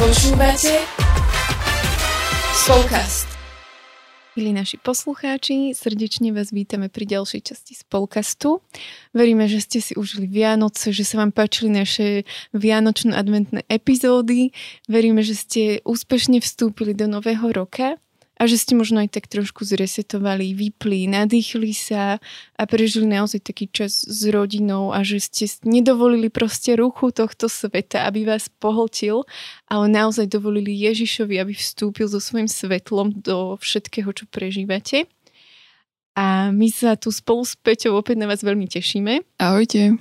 Počúvate Spolkast. Milí naši poslucháči, srdečne vás vítame pri ďalšej časti Spolkastu. Veríme, že ste si užili Vianoce, že sa vám páčili naše vianočno-adventné epizódy. Veríme, že ste úspešne vstúpili do nového roka a že ste možno aj tak trošku zresetovali, vypli, nadýchli sa a prežili naozaj taký čas s rodinou a že ste nedovolili proste ruchu tohto sveta, aby vás pohltil, ale naozaj dovolili Ježišovi, aby vstúpil so svojím svetlom do všetkého, čo prežívate. A my sa tu spolu s Peťou opäť na vás veľmi tešíme. Ahojte.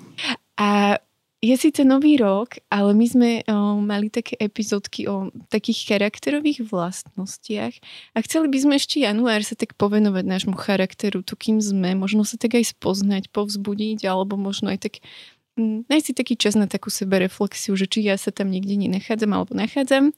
A je síce nový rok, ale my sme o, mali také epizódky o takých charakterových vlastnostiach a chceli by sme ešte január sa tak povenovať nášmu charakteru, to kým sme, možno sa tak aj spoznať, povzbudiť, alebo možno aj tak hm, nájsť si taký čas na takú sebereflexiu, že či ja sa tam niekde nenachádzam alebo nachádzam.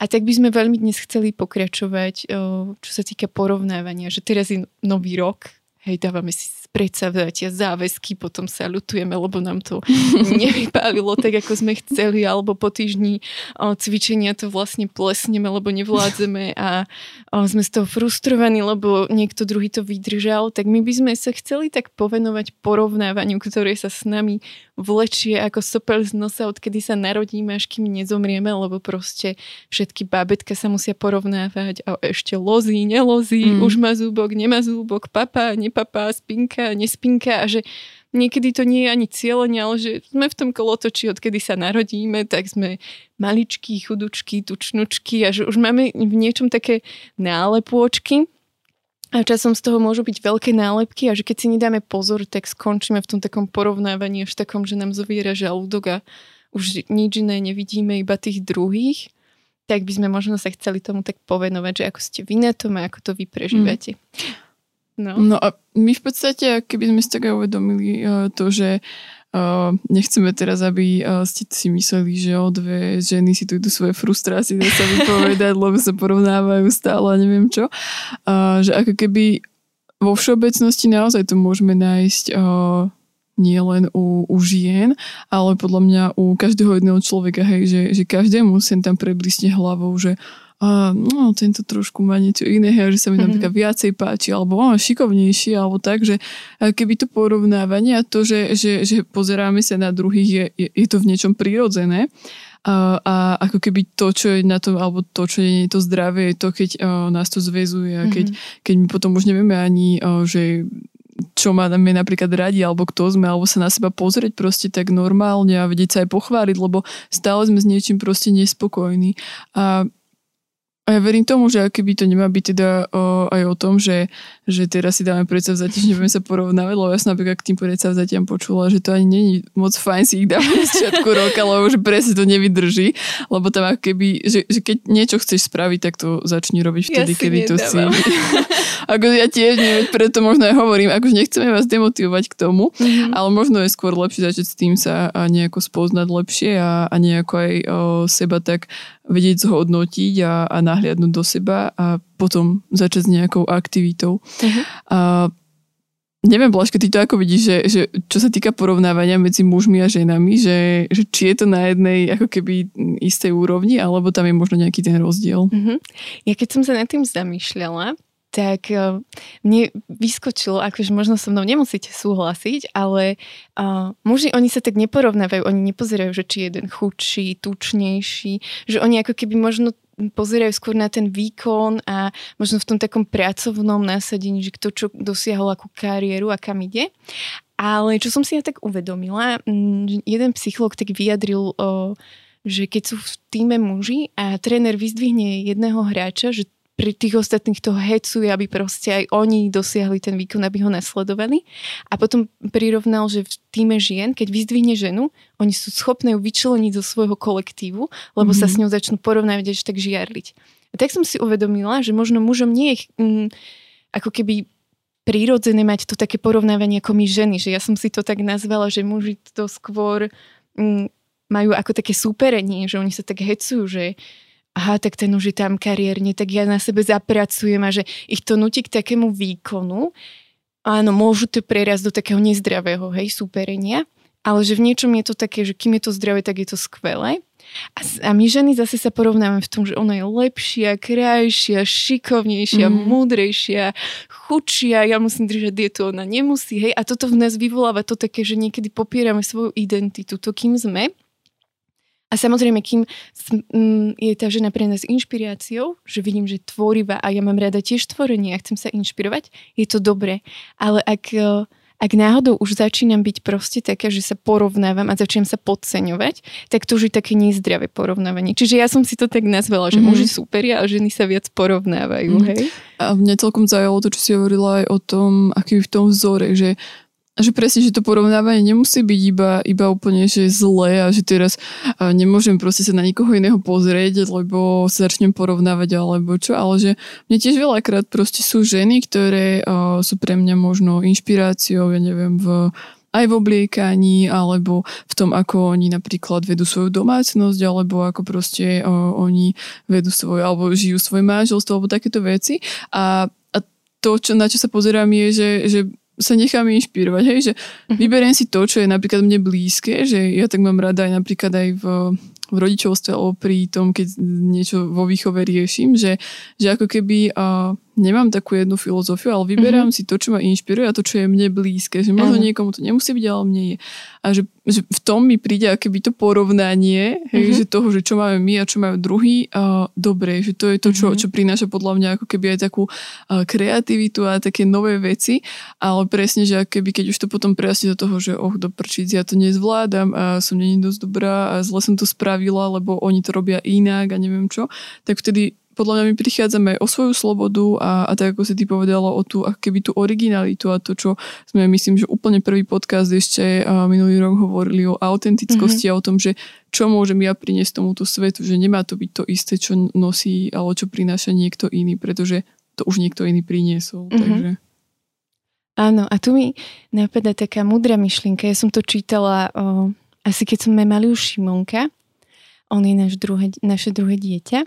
A tak by sme veľmi dnes chceli pokračovať, o, čo sa týka porovnávania, že teraz je nový rok, hej, dávame si predsavzatia, záväzky, potom sa ľutujeme, lebo nám to nevypálilo tak, ako sme chceli, alebo po týždni o, cvičenia to vlastne plesneme, lebo nevládzeme a o, sme z toho frustrovaní, lebo niekto druhý to vydržal, tak my by sme sa chceli tak povenovať porovnávaniu, ktoré sa s nami vlečie ako sopel z nosa, odkedy sa narodíme, až kým nezomrieme, lebo proste všetky bábetka sa musia porovnávať a ešte lozí, nelozí, mm. už má zúbok, nemá zúbok, papá, nepapá, spinka, nespinka a že niekedy to nie je ani cieľenie, ale že sme v tom kolotoči, odkedy sa narodíme, tak sme maličkí, chudučky, tučnučky a že už máme v niečom také nálepôčky, a časom z toho môžu byť veľké nálepky a že keď si nedáme pozor, tak skončíme v tom takom porovnávaní až takom, že nám zoviera žalúdok a už nič iné nevidíme, iba tých druhých tak by sme možno sa chceli tomu tak povenovať, že ako ste vy na tom a ako to vy prežívate. Mm. No. no a my v podstate, keby sme si tak uvedomili uh, to, že Uh, nechceme teraz, aby uh, ste si mysleli, že o dve ženy si tu idú svoje frustrácie sa vypovedať, lebo sa porovnávajú stále a neviem čo. Uh, že ako keby vo všeobecnosti naozaj to môžeme nájsť uh, nie len u, u žien, ale podľa mňa u každého jedného človeka, hej, že, že každému sem tam preblísne hlavou, že no, tento trošku má niečo iné, že sa mi mm-hmm. napríklad viacej páči, alebo on šikovnejší, alebo tak, že keby to porovnávanie a to, že, že, že pozeráme sa na druhých, je, je, je to v niečom prirodzené. A, a ako keby to, čo je na to, alebo to, čo je to zdravie, je to, keď uh, nás to zväzuje a keď, mm-hmm. keď my potom už nevieme ani, uh, že čo máme napríklad radi, alebo kto sme, alebo sa na seba pozrieť proste tak normálne a vedieť sa aj pochváliť, lebo stále sme s niečím proste nespokojní. A a ja verím tomu, že keby to nemá byť teda o, aj o tom, že, že teraz si dáme predsavzatie, že nebudeme sa porovnávať, lebo ja som napríklad k tým predsavzatiam počula, že to ani není moc fajn si ich dávať na začiatku roka, lebo že presne to nevydrží, lebo tam keby, že, že keď niečo chceš spraviť, tak to začni robiť vtedy, ja kedy to si... ako ja tiež neviem, preto možno aj hovorím, akože nechceme vás demotivovať k tomu, mm-hmm. ale možno je skôr lepšie začať s tým sa a nejako spoznať lepšie a, a nejako aj o, seba tak vedieť zhodnotiť a, a nahliadnúť do seba a potom začať s nejakou aktivitou. Uh-huh. A Neviem, Blažka, ty to ako vidíš, že, že čo sa týka porovnávania medzi mužmi a ženami, že, že či je to na jednej ako keby istej úrovni, alebo tam je možno nejaký ten rozdiel? Uh-huh. Ja keď som sa nad tým zamýšľala, tak uh, mne vyskočilo, akože možno so mnou nemusíte súhlasiť, ale uh, muži, oni sa tak neporovnávajú, oni nepozerajú, že či je jeden chudší, tučnejší, že oni ako keby možno pozerajú skôr na ten výkon a možno v tom takom pracovnom násadení, že kto čo dosiahol akú kariéru a kam ide. Ale čo som si ja tak uvedomila, jeden psycholog tak vyjadril, že keď sú v týme muži a tréner vyzdvihne jedného hráča, že pri tých ostatných to hecuje, aby proste aj oni dosiahli ten výkon, aby ho nasledovali. A potom prirovnal, že v týme žien, keď vyzdvihne ženu, oni sú schopné ju vyčleniť zo svojho kolektívu, lebo mm-hmm. sa s mhm. ňou začnú porovnávať až tak žiarliť. A tak som si uvedomila, že možno mužom nie je mm, ako keby prírodzené mať to také porovnávanie ako my ženy, že ja som si to tak nazvala, že muži to skôr mm, majú ako také súperenie, že oni sa tak hecujú, že aha, tak ten už je tam kariérne, tak ja na sebe zapracujem a že ich to nutí k takému výkonu. Áno, môžu to prerazť do takého nezdravého, hej, súperenia, ale že v niečom je to také, že kým je to zdravé, tak je to skvelé. A, a my ženy zase sa porovnáme v tom, že ona je lepšia, krajšia, šikovnejšia, mm. múdrejšia, chudšia, ja musím držať dietu, ona nemusí, hej. A toto v nás vyvoláva to také, že niekedy popierame svoju identitu, to kým sme. A samozrejme, kým mm, je tá žena pre nás inšpiráciou, že vidím, že tvorivá a ja mám rada tiež tvorenie a chcem sa inšpirovať, je to dobré. Ale ak e, ak náhodou už začínam byť proste taká, že sa porovnávam a začnem sa podceňovať, tak to už je také nezdravé porovnávanie. Čiže ja som si to tak nazvala, že mm-hmm. muži superia a ženy sa viac porovnávajú, mm-hmm. hej? A mňa celkom zaujalo to, čo si hovorila aj o tom, aký v tom vzore, že že presne, že to porovnávanie nemusí byť iba, iba úplne že zlé a že teraz nemôžem proste sa na nikoho iného pozrieť, lebo sa začnem porovnávať alebo čo, ale že mne tiež veľakrát proste sú ženy, ktoré sú pre mňa možno inšpiráciou, ja neviem, v aj v obliekaní, alebo v tom, ako oni napríklad vedú svoju domácnosť, alebo ako proste uh, oni vedú svoj, alebo žijú svoje manželstvo, alebo takéto veci. A to, čo, na čo sa pozerám, je, že, že sa nechám inšpirovať, hej, že uh-huh. vyberiem si to, čo je napríklad mne blízke, že ja tak mám rada aj napríklad aj v, v rodičovstve alebo pri tom, keď niečo vo výchove riešim, že, že ako keby uh, nemám takú jednu filozofiu, ale vyberám mm-hmm. si to, čo ma inšpiruje a to, čo je mne blízke. Že možno niekomu to nemusí byť, ale mne je. A že, že v tom mi príde akéby to porovnanie, hej, mm-hmm. že toho, že čo máme my a čo majú druhý, uh, dobre, že to je to, čo, mm-hmm. čo prináša podľa mňa ako keby aj takú uh, kreativitu a také nové veci, ale presne, že keby keď už to potom prerastie do toho, že oh, do ja to nezvládam a som není dosť dobrá a zle som to spravila, lebo oni to robia inak a neviem čo, tak vtedy podľa mňa my prichádzame o svoju slobodu a, a tak ako si ty povedala o tú, keby tú originalitu a to, čo sme myslím, že úplne prvý podcast ešte minulý rok hovorili o autentickosti mm-hmm. a o tom, že čo môžem ja priniesť tomuto svetu, že nemá to byť to isté, čo nosí alebo čo prináša niekto iný, pretože to už niekto iný priniesol. Mm-hmm. Takže... Áno, a tu mi napadá taká múdra myšlienka. Ja som to čítala o, asi keď sme mali už Šimonka. On je naš druhé, naše druhé dieťa.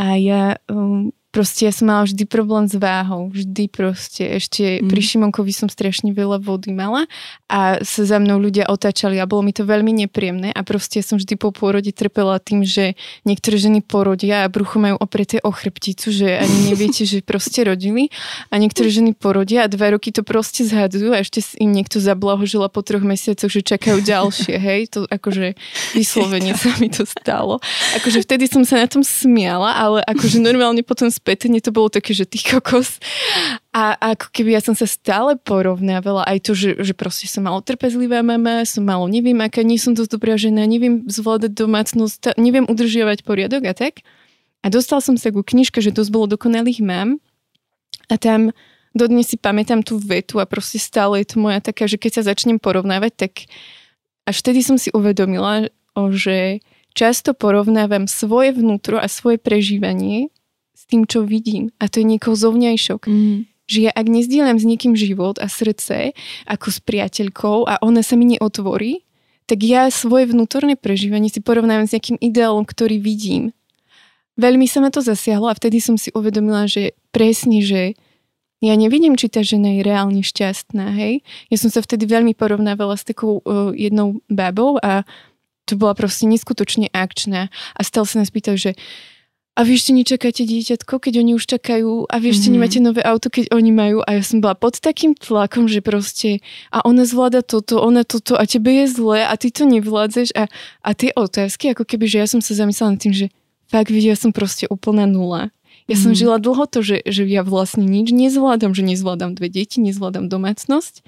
A ja um, proste ja som mala vždy problém s váhou. Vždy proste. Ešte mm. pri Šimonkovi som strašne veľa vody mala a sa za mnou ľudia otáčali a bolo mi to veľmi nepríjemné a proste ja som vždy po pôrode trpela tým, že niektoré ženy porodia a brucho majú opreté o chrbticu, že ani neviete, že proste rodili a niektoré ženy porodia a dva roky to proste zhadzujú a ešte im niekto zablahožila po troch mesiacoch, že čakajú ďalšie, hej, to akože vyslovene sa mi to stalo. Akože vtedy som sa na tom smiala, ale akože normálne potom spätne to bolo také, že ty kokos. A, ako keby ja som sa stále porovnávala aj to, že, že proste som malo trpezlivá mama, som malo neviem aká, nie som dosť dobrá žena, neviem zvládať domácnosť, neviem udržiavať poriadok a tak. A dostal som sa ku knižke, že dosť bolo dokonalých mám a tam dodnes si pamätám tú vetu a proste stále je to moja taká, že keď sa začnem porovnávať, tak až vtedy som si uvedomila, že často porovnávam svoje vnútro a svoje prežívanie tým, čo vidím. A to je niekoho zovňajšok. Mm. Že ja ak nezdielam s niekým život a srdce, ako s priateľkou a ona sa mi neotvorí, tak ja svoje vnútorné prežívanie si porovnávam s nejakým ideálom, ktorý vidím. Veľmi sa ma to zasiahlo a vtedy som si uvedomila, že presne, že ja nevidím, či tá žena je reálne šťastná, hej. Ja som sa vtedy veľmi porovnávala s takou uh, jednou babou a to bola proste neskutočne akčná. A stále sa nás pýtal, že a vy ešte nečakáte dieťatko, keď oni už čakajú a vy ešte mm-hmm. nemáte nové auto, keď oni majú a ja som bola pod takým tlakom, že proste a ona zvláda toto, ona toto a tebe je zlé a ty to nevládzeš a, a tie otázky, ako keby, že ja som sa zamyslela nad tým, že fakt vidia, ja som proste úplná nula. Ja mm-hmm. som mhm. žila dlho to, že, že ja vlastne nič nezvládam, že nezvládam dve deti, nezvládam domácnosť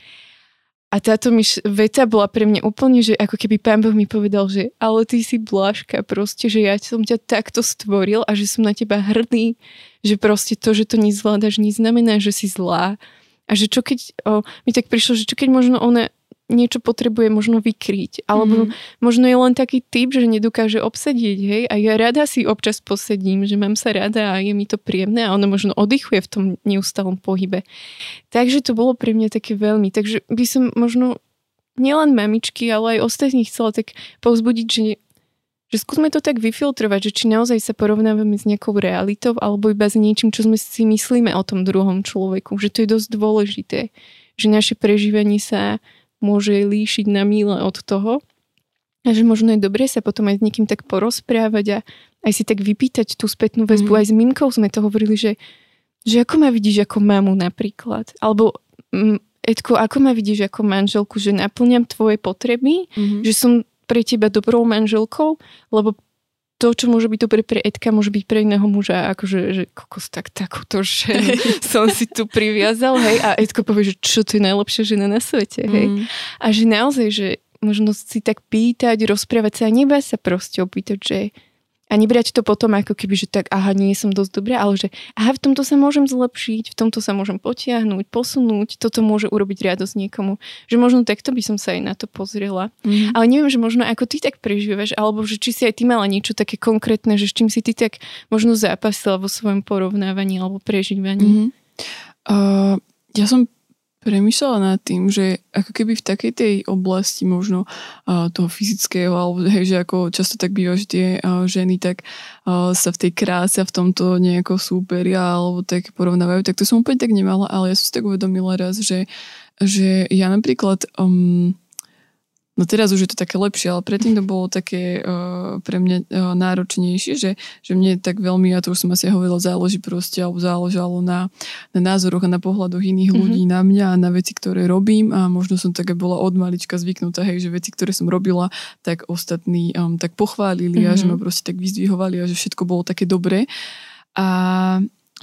a táto myš, veta bola pre mňa úplne, že ako keby pán Boh mi povedal, že ale ty si bláška proste, že ja som ťa takto stvoril a že som na teba hrdý, že proste to, že to nezvládaš, neznamená, že si zlá. A že čo keď, o, mi tak prišlo, že čo keď možno ona niečo potrebuje možno vykryť. Alebo mm-hmm. možno je len taký typ, že nedokáže obsediť, hej. A ja rada si občas posedím, že mám sa rada a je mi to príjemné a ona možno oddychuje v tom neustálom pohybe. Takže to bolo pre mňa také veľmi. Takže by som možno nielen mamičky, ale aj ostatných chcela tak povzbudiť, že že skúsme to tak vyfiltrovať, že či naozaj sa porovnávame s nejakou realitou alebo iba s niečím, čo sme si myslíme o tom druhom človeku. Že to je dosť dôležité. Že naše prežívanie sa môže líšiť na míle od toho. A že možno je dobré sa potom aj s niekým tak porozprávať a aj si tak vypýtať tú spätnú väzbu. Mm. Aj s Mimkou sme to hovorili, že, že ako ma vidíš ako mamu napríklad. Alebo mm, Edko, ako ma vidíš ako manželku, že naplňam tvoje potreby, mm-hmm. že som pre teba dobrou manželkou, lebo to, čo môže byť dobre pre Edka, môže byť pre iného muža, akože, že kokos, tak takúto ženu som si tu priviazal, hej, a Edko povie, že čo to je najlepšia žena na svete, hej. Mm. A že naozaj, že možno si tak pýtať, rozprávať sa a nebá sa proste opýtať, že a nebrať to potom ako keby, že tak aha, nie som dosť dobrá, ale že aha, v tomto sa môžem zlepšiť, v tomto sa môžem potiahnuť, posunúť, toto môže urobiť radosť niekomu. Že možno takto by som sa aj na to pozrela. Mm-hmm. Ale neviem, že možno ako ty tak prežívaš, alebo že či si aj ty mala niečo také konkrétne, že s čím si ty tak možno zápasila vo svojom porovnávaní alebo prežívaní. Mm-hmm. Uh, ja som premýšľala nad tým, že ako keby v takej tej oblasti možno uh, toho fyzického, alebo hej, že ako často tak býva, že tie uh, ženy tak uh, sa v tej kráse v tomto nejako súperia alebo tak porovnávajú, tak to som úplne tak nemala, ale ja som si tak uvedomila raz, že, že ja napríklad um, No teraz už je to také lepšie, ale predtým to bolo také uh, pre mňa uh, náročnejšie, že, že mne tak veľmi, ja to už som asi hovorila, záleží proste, alebo záležalo na, na názoroch a na pohľadoch iných mm-hmm. ľudí na mňa a na veci, ktoré robím a možno som tak bola od malička zvyknutá, hej, že veci, ktoré som robila, tak ostatní um, tak pochválili mm-hmm. a že ma mhm. proste tak vyzdvihovali a že všetko bolo také dobré. A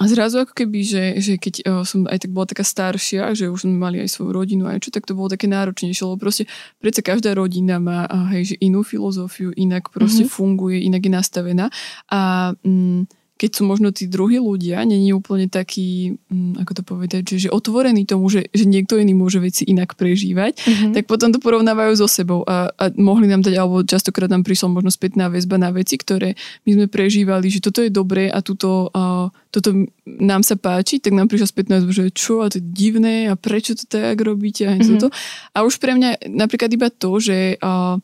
a zrazu ako keby, že, že keď uh, som aj tak bola taká staršia, že už sme mali aj svoju rodinu a čo, tak to bolo také náročnejšie, lebo proste predsa každá rodina má uh, hej, že inú filozofiu, inak proste mm-hmm. funguje, inak je nastavená a mm, keď sú možno tí druhí ľudia, není úplne taký, hm, ako to povedať, že, že otvorený tomu, že, že niekto iný môže veci inak prežívať, mm-hmm. tak potom to porovnávajú so sebou a, a mohli nám dať, alebo častokrát nám prišla možno spätná väzba na veci, ktoré my sme prežívali, že toto je dobré a tuto, uh, toto nám sa páči, tak nám prišla spätná väzba, že čo, a to je divné a prečo to tak robíte a mm-hmm. toto. A už pre mňa napríklad iba to, že uh,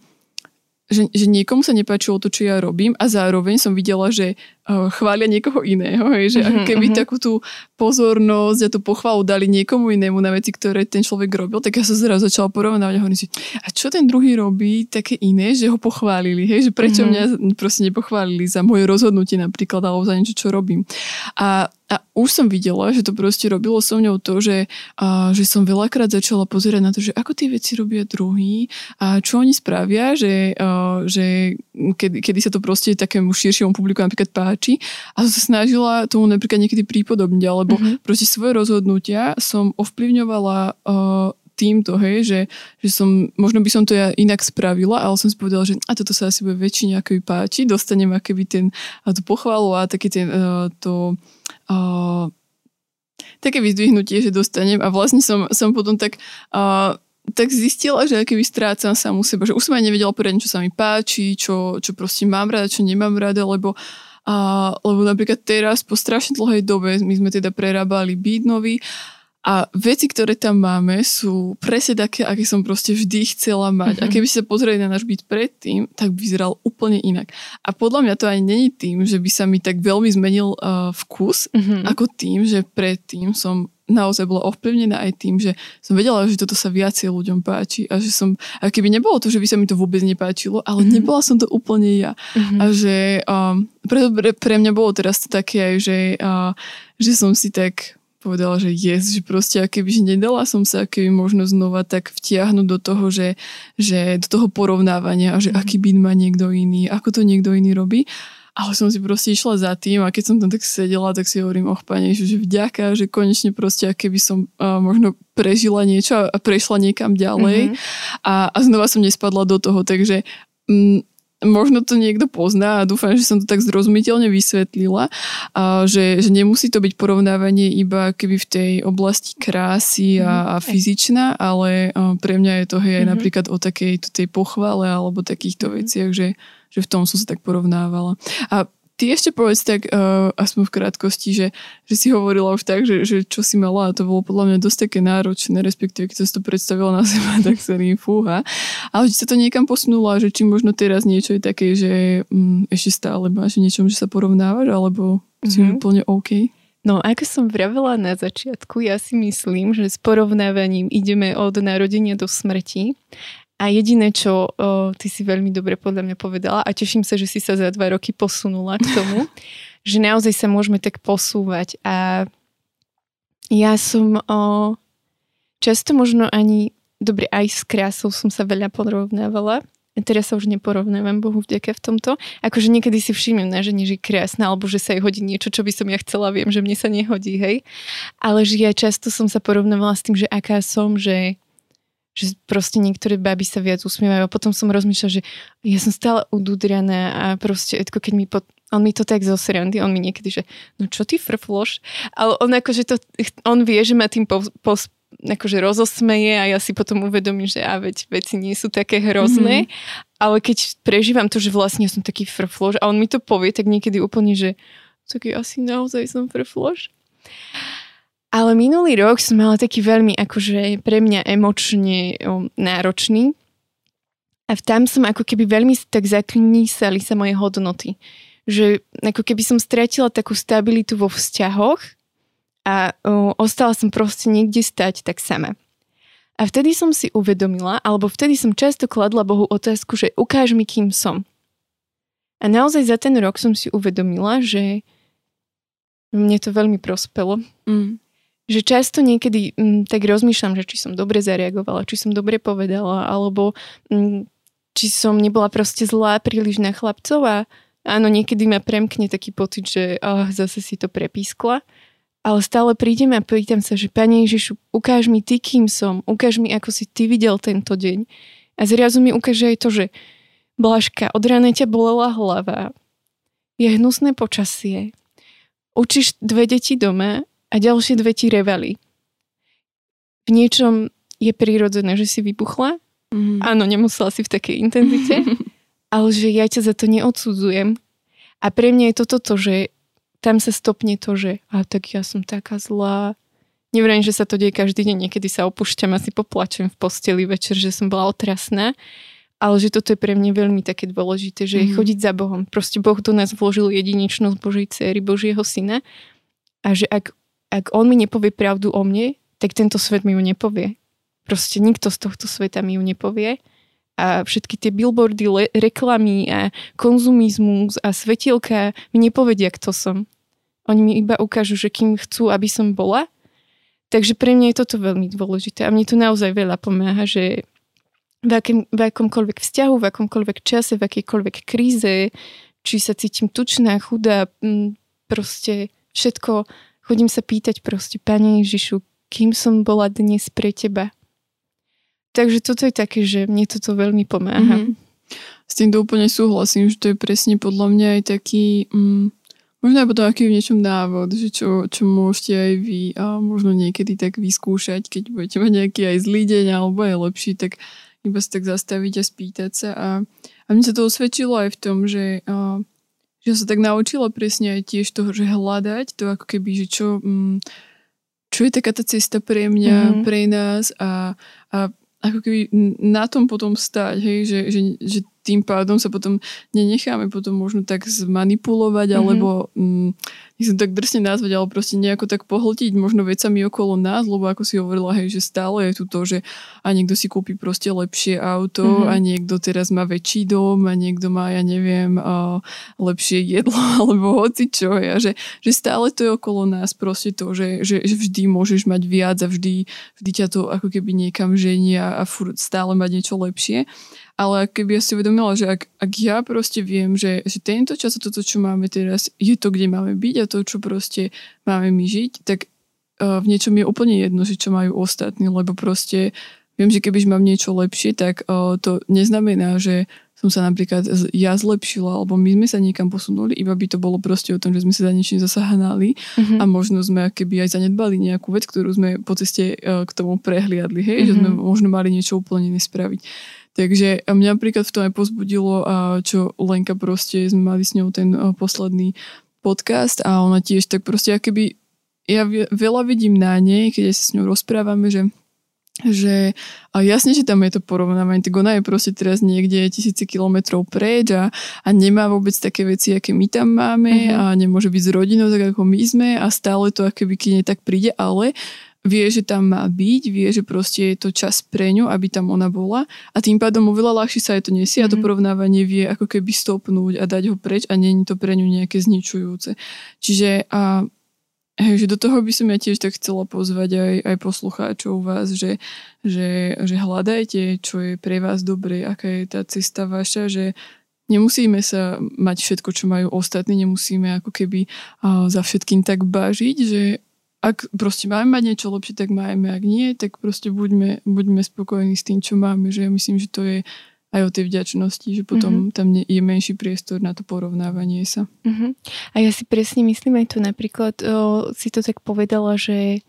že, že niekomu sa nepáčilo to, čo ja robím a zároveň som videla, že chvália niekoho iného, hej, že uh-huh, keby takú tú pozornosť a tú pochvalu dali niekomu inému na veci, ktoré ten človek robil, tak ja som zrazu začala porovnávať a hovorím si, a čo ten druhý robí také iné, že ho pochválili, hej, že prečo uh-huh. mňa proste nepochválili za moje rozhodnutie napríklad alebo za niečo, čo robím. A a už som videla, že to proste robilo so mňou to, že, a, že som veľakrát začala pozerať na to, že ako tie veci robia druhý a čo oni spravia, že, a, že kedy, kedy sa to proste takému širšiemu publiku napríklad páči a som sa snažila tomu napríklad niekedy prípodobniť, alebo mm-hmm. proste svoje rozhodnutia som ovplyvňovala a, týmto, hej, že, že som, možno by som to ja inak spravila, ale som si povedala, že a toto sa asi bude väčšine akoby páči, dostanem akoby ten, a tú pochvalu a taký ten, uh, to, uh, také vyzdvihnutie, že dostanem a vlastne som, som potom tak uh, tak zistila, že keby strácam samú seba, že už som aj nevedela poriadne, čo sa mi páči, čo, čo proste mám rada, čo nemám rada, lebo a, lebo napríklad teraz po strašne dlhej dobe my sme teda prerábali byt nový a veci, ktoré tam máme, sú presne také, aké som proste vždy chcela mať. Mm-hmm. A keby ste pozreli na náš byt predtým, tak vyzeral úplne inak. A podľa mňa to ani není tým, že by sa mi tak veľmi zmenil uh, vkus, mm-hmm. ako tým, že predtým som naozaj bola ovplyvnená aj tým, že som vedela, že toto sa viacej ľuďom páči a že som, a keby nebolo to, že by sa mi to vôbec nepáčilo, ale mm-hmm. nebola som to úplne ja. Mm-hmm. A že um, pre, pre, pre mňa bolo teraz to také aj, že, uh, že som si tak povedala, že yes, že proste keby že nedala som sa keby možno znova tak vtiahnuť do toho, že, že do toho porovnávania a že mm. aký byt má niekto iný, ako to niekto iný robí. Ale som si proste išla za tým a keď som tam tak sedela, tak si hovorím, och pane, že vďaka, že konečne proste, keby som uh, možno prežila niečo a prešla niekam ďalej mm-hmm. a, a znova som nespadla do toho, takže mm, možno to niekto pozná a dúfam, že som to tak zrozumiteľne vysvetlila, a že, že nemusí to byť porovnávanie iba keby v tej oblasti krásy a, mhm. a fyzičná, ale pre mňa je to hej aj mm-hmm. napríklad o takej tej pochvale alebo takýchto mm-hmm. veciach, že, že v tom som sa tak porovnávala. A Ty ešte povedz tak, uh, aspoň v krátkosti, že, že si hovorila už tak, že, že čo si mala a to bolo podľa mňa dosť také náročné, respektíve keď si to predstavila na seba, tak sa mi fúha. Ale či sa to niekam posunula, že či možno teraz niečo je také, že um, ešte stále máš niečom, že sa porovnávaš, alebo mm-hmm. si mhm. úplne OK? No, ako som vravela na začiatku, ja si myslím, že s porovnávaním ideme od narodenia do smrti A jediné, čo o, ty si veľmi dobre podľa mňa povedala a teším sa, že si sa za dva roky posunula k tomu, že naozaj sa môžeme tak posúvať a ja som o, často možno ani, dobre, aj s krásou som sa veľa porovnávala, teraz sa už neporovnávam, Bohu vďaka v tomto. Akože niekedy si všimnem na žene, že je krásna, alebo že sa jej hodí niečo, čo by som ja chcela, viem, že mne sa nehodí, hej. Ale že ja často som sa porovnávala s tým, že aká som, že že proste niektoré baby sa viac usmievajú a potom som rozmýšľala, že ja som stále ududrianá a proste, ako keď mi po, on mi to tak zo srandy, on mi niekedy, že no čo ty frfloš? Ale on akože to, on vie, že ma tým po, po, akože rozosmeje a ja si potom uvedomím, že a veď veci nie sú také hrozné, mm-hmm. ale keď prežívam to, že vlastne som taký frfloš a on mi to povie, tak niekedy úplne, že tak asi naozaj som frfloš. Ale minulý rok som mala taký veľmi akože pre mňa emočne náročný a tam som ako keby veľmi tak zaknísali sa moje hodnoty. Že ako keby som stratila takú stabilitu vo vzťahoch a o, ostala som proste niekde stať tak sama. A vtedy som si uvedomila, alebo vtedy som často kladla Bohu otázku, že ukáž mi, kým som. A naozaj za ten rok som si uvedomila, že mne to veľmi prospelo. Mm že často niekedy m, mm, tak rozmýšľam, že či som dobre zareagovala, či som dobre povedala, alebo m, mm, či som nebola proste zlá príliš na chlapcov a áno, niekedy ma premkne taký pocit, že oh, zase si to prepískla. Ale stále prídem a pýtam sa, že Pane Ježišu, ukáž mi ty, kým som, ukáž mi, ako si ty videl tento deň. A zrazu mi ukáže aj to, že Blažka, od rána ťa bolela hlava, je hnusné počasie, učíš dve deti doma a ďalšie dve ti revali. V niečom je prirodzené, že si vypuchla. Mm. Áno, nemusela si v takej intenzite, ale že ja ťa za to neodsudzujem. A pre mňa je toto to, že tam sa stopne to, že a tak ja som taká zlá. Nevrajím, že sa to deje každý deň, niekedy sa opúšťam a si poplačem v posteli večer, že som bola otrasná. Ale že toto je pre mňa veľmi také dôležité, že mm. chodiť za Bohom. Proste Boh do nás vložil jedinečnosť Božej céry, Božieho syna. A že ak ak on mi nepovie pravdu o mne, tak tento svet mi ju nepovie. Proste nikto z tohto sveta mi ju nepovie. A všetky tie billboardy, le- reklamy a konzumizmus a svetielka mi nepovedia, kto som. Oni mi iba ukážu, že kým chcú, aby som bola. Takže pre mňa je toto veľmi dôležité. A mne to naozaj veľa pomáha, že v, akém, v akomkoľvek vzťahu, v akomkoľvek čase, v akejkoľvek kríze, či sa cítim tučná, chudá, proste všetko Chodím sa pýtať proste, Pane Ježišu, kým som bola dnes pre teba. Takže toto je také, že mne toto veľmi pomáha. Mm-hmm. S týmto úplne súhlasím, že to je presne podľa mňa aj taký, mm, možno aj potom aký v niečom návod, že čo, čo môžete aj vy a možno niekedy tak vyskúšať, keď budete mať nejaký aj zlý deň alebo aj lepší, tak iba sa tak zastaviť a spýtať sa. A, a mne sa to osvedčilo aj v tom, že a, že sa tak naučila presne aj tiež toho, že hľadať to ako keby, že čo, mm, čo je taká tá cesta pre mňa, mm-hmm. pre nás a, a ako keby na tom potom stať, hej, že, že, že tým pádom sa potom nenecháme potom možno tak zmanipulovať, mm-hmm. alebo mm, nechcem tak drsne nazvať, ale proste nejako tak pohltiť možno vecami okolo nás, lebo ako si hovorila, hej, že stále je tu to, že a niekto si kúpi proste lepšie auto mm-hmm. a niekto teraz má väčší dom a niekto má, ja neviem, uh, lepšie jedlo alebo hoci čo, ja, že, že stále to je okolo nás proste to, že, že, že vždy môžeš mať viac a vždy, vždy ťa to ako keby niekam ženia a furt stále mať niečo lepšie. Ale keby ja si uvedomila, že ak, ak ja proste viem, že, že tento čas a toto, čo máme teraz, je to, kde máme byť a to, čo proste máme my žiť, tak uh, v niečom je úplne jedno, že čo majú ostatní, lebo proste viem, že kebyž mám niečo lepšie, tak uh, to neznamená, že som sa napríklad ja zlepšila, alebo my sme sa niekam posunuli, iba by to bolo proste o tom, že sme sa za niečím zasahanali mm-hmm. a možno sme keby aj zanedbali nejakú vec, ktorú sme po ceste uh, k tomu prehliadli, hej, mm-hmm. že sme možno mali niečo úplne nespraviť. Takže mňa napríklad v tom aj pozbudilo, čo Lenka proste, sme mali s ňou ten posledný podcast a ona tiež tak proste, keby ja veľa vidím na nej, keď sa s ňou rozprávame, že že a jasne, že tam je to porovnávanie, tak ona je proste teraz niekde tisíce kilometrov preč a, a nemá vôbec také veci, aké my tam máme uh-huh. a nemôže byť s rodinou tak, ako my sme a stále to aké keď tak príde, ale vie, že tam má byť, vie, že proste je to čas pre ňu, aby tam ona bola a tým pádom oveľa ľahšie sa je to nesie mm-hmm. a to mhm. porovnávanie vie ako keby stopnúť a dať ho preč a je to pre ňu nejaké zničujúce. Čiže a Hej, že do toho by som ja tiež tak chcela pozvať aj, aj poslucháčov vás, že, že, že hľadajte, čo je pre vás dobre, aká je tá cesta vaša, že nemusíme sa mať všetko, čo majú ostatní, nemusíme ako keby za všetkým tak bažiť, že ak proste máme mať niečo lepšie, tak máme, ak nie, tak proste buďme, buďme spokojní s tým, čo máme, že ja myslím, že to je aj o tej vďačnosti, že potom mm-hmm. tam je menší priestor na to porovnávanie sa. Mm-hmm. A ja si presne myslím aj to napríklad, o, si to tak povedala, že,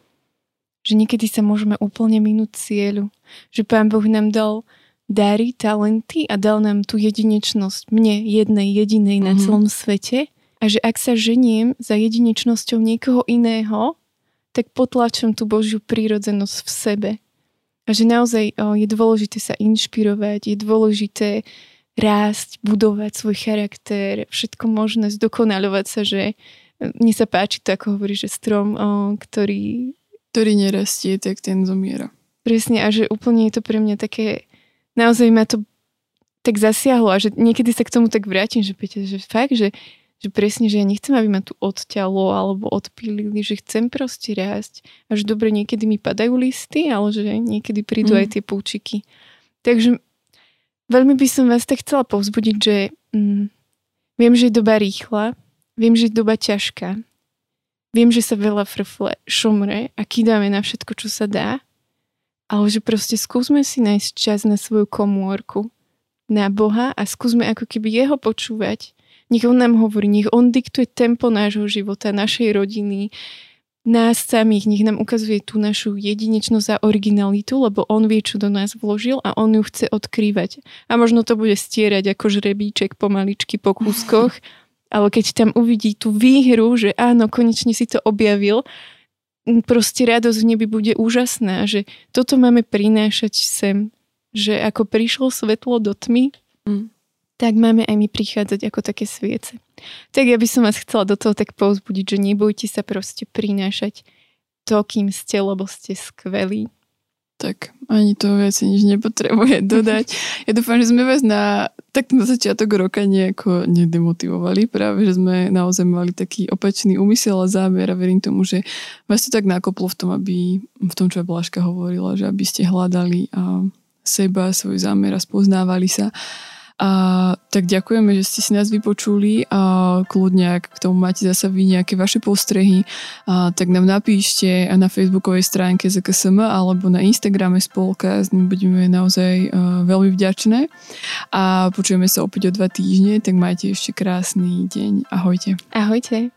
že niekedy sa môžeme úplne minúť cieľu. Že Pán Boh nám dal dary, talenty a dal nám tú jedinečnosť, mne jednej, jedinej mm-hmm. na mhm. celom svete. A že ak sa ženiem za jedinečnosťou niekoho iného, tak potlačam tú Božiu prírodzenosť v sebe. A že naozaj je dôležité sa inšpirovať, je dôležité rásť, budovať svoj charakter, všetko možné, zdokonalovať sa, že e, mne sa páči to, ako hovorí, že strom, ktorý... Ktorý nerastie, tak ten zomiera. Presne, a že úplne je to pre mňa také, naozaj ma to tak zasiahlo a že niekedy sa k tomu tak vrátim, že, Peťa, že fakt, že že presne, že ja nechcem, aby ma tu odťalo alebo odpílili, že chcem proste rásť. A že dobre, niekedy mi padajú listy, ale že niekedy prídu mm. aj tie púčiky. Takže veľmi by som vás tak chcela povzbudiť, že mm, viem, že je doba rýchla, viem, že je doba ťažká, viem, že sa veľa frfle šomre a kýdame na všetko, čo sa dá, ale že proste skúsme si nájsť čas na svoju komórku, na Boha a skúsme ako keby jeho počúvať nech on nám hovorí, nech on diktuje tempo nášho života, našej rodiny, nás samých, nech nám ukazuje tú našu jedinečnosť a originalitu, lebo on vie, čo do nás vložil a on ju chce odkrývať. A možno to bude stierať ako žrebíček pomaličky po kúskoch, ale keď tam uvidí tú výhru, že áno, konečne si to objavil, proste radosť v nebi bude úžasná, že toto máme prinášať sem, že ako prišlo svetlo do tmy, mm tak máme aj my prichádzať ako také sviece. Tak ja by som vás chcela do toho tak povzbudiť, že nebojte sa proste prinášať to, kým ste, lebo ste skvelí. Tak, ani to viac nič nepotrebuje dodať. Ja dúfam, že sme vás na, tak na začiatok roka nejako nedemotivovali, práve, že sme naozaj mali taký opačný úmysel a zámer a verím tomu, že vás to tak nakoplo v tom, aby, v tom, čo Blažka hovorila, že aby ste hľadali a seba, svoj zámer a spoznávali sa a, tak ďakujeme, že ste si nás vypočuli a kľudne, ak k tomu máte zasa vy nejaké vaše postrehy, a, tak nám napíšte na facebookovej stránke ZKSM alebo na Instagrame spolka, s budeme naozaj a, veľmi vďačné. A počujeme sa opäť o dva týždne, tak majte ešte krásny deň. Ahojte. Ahojte.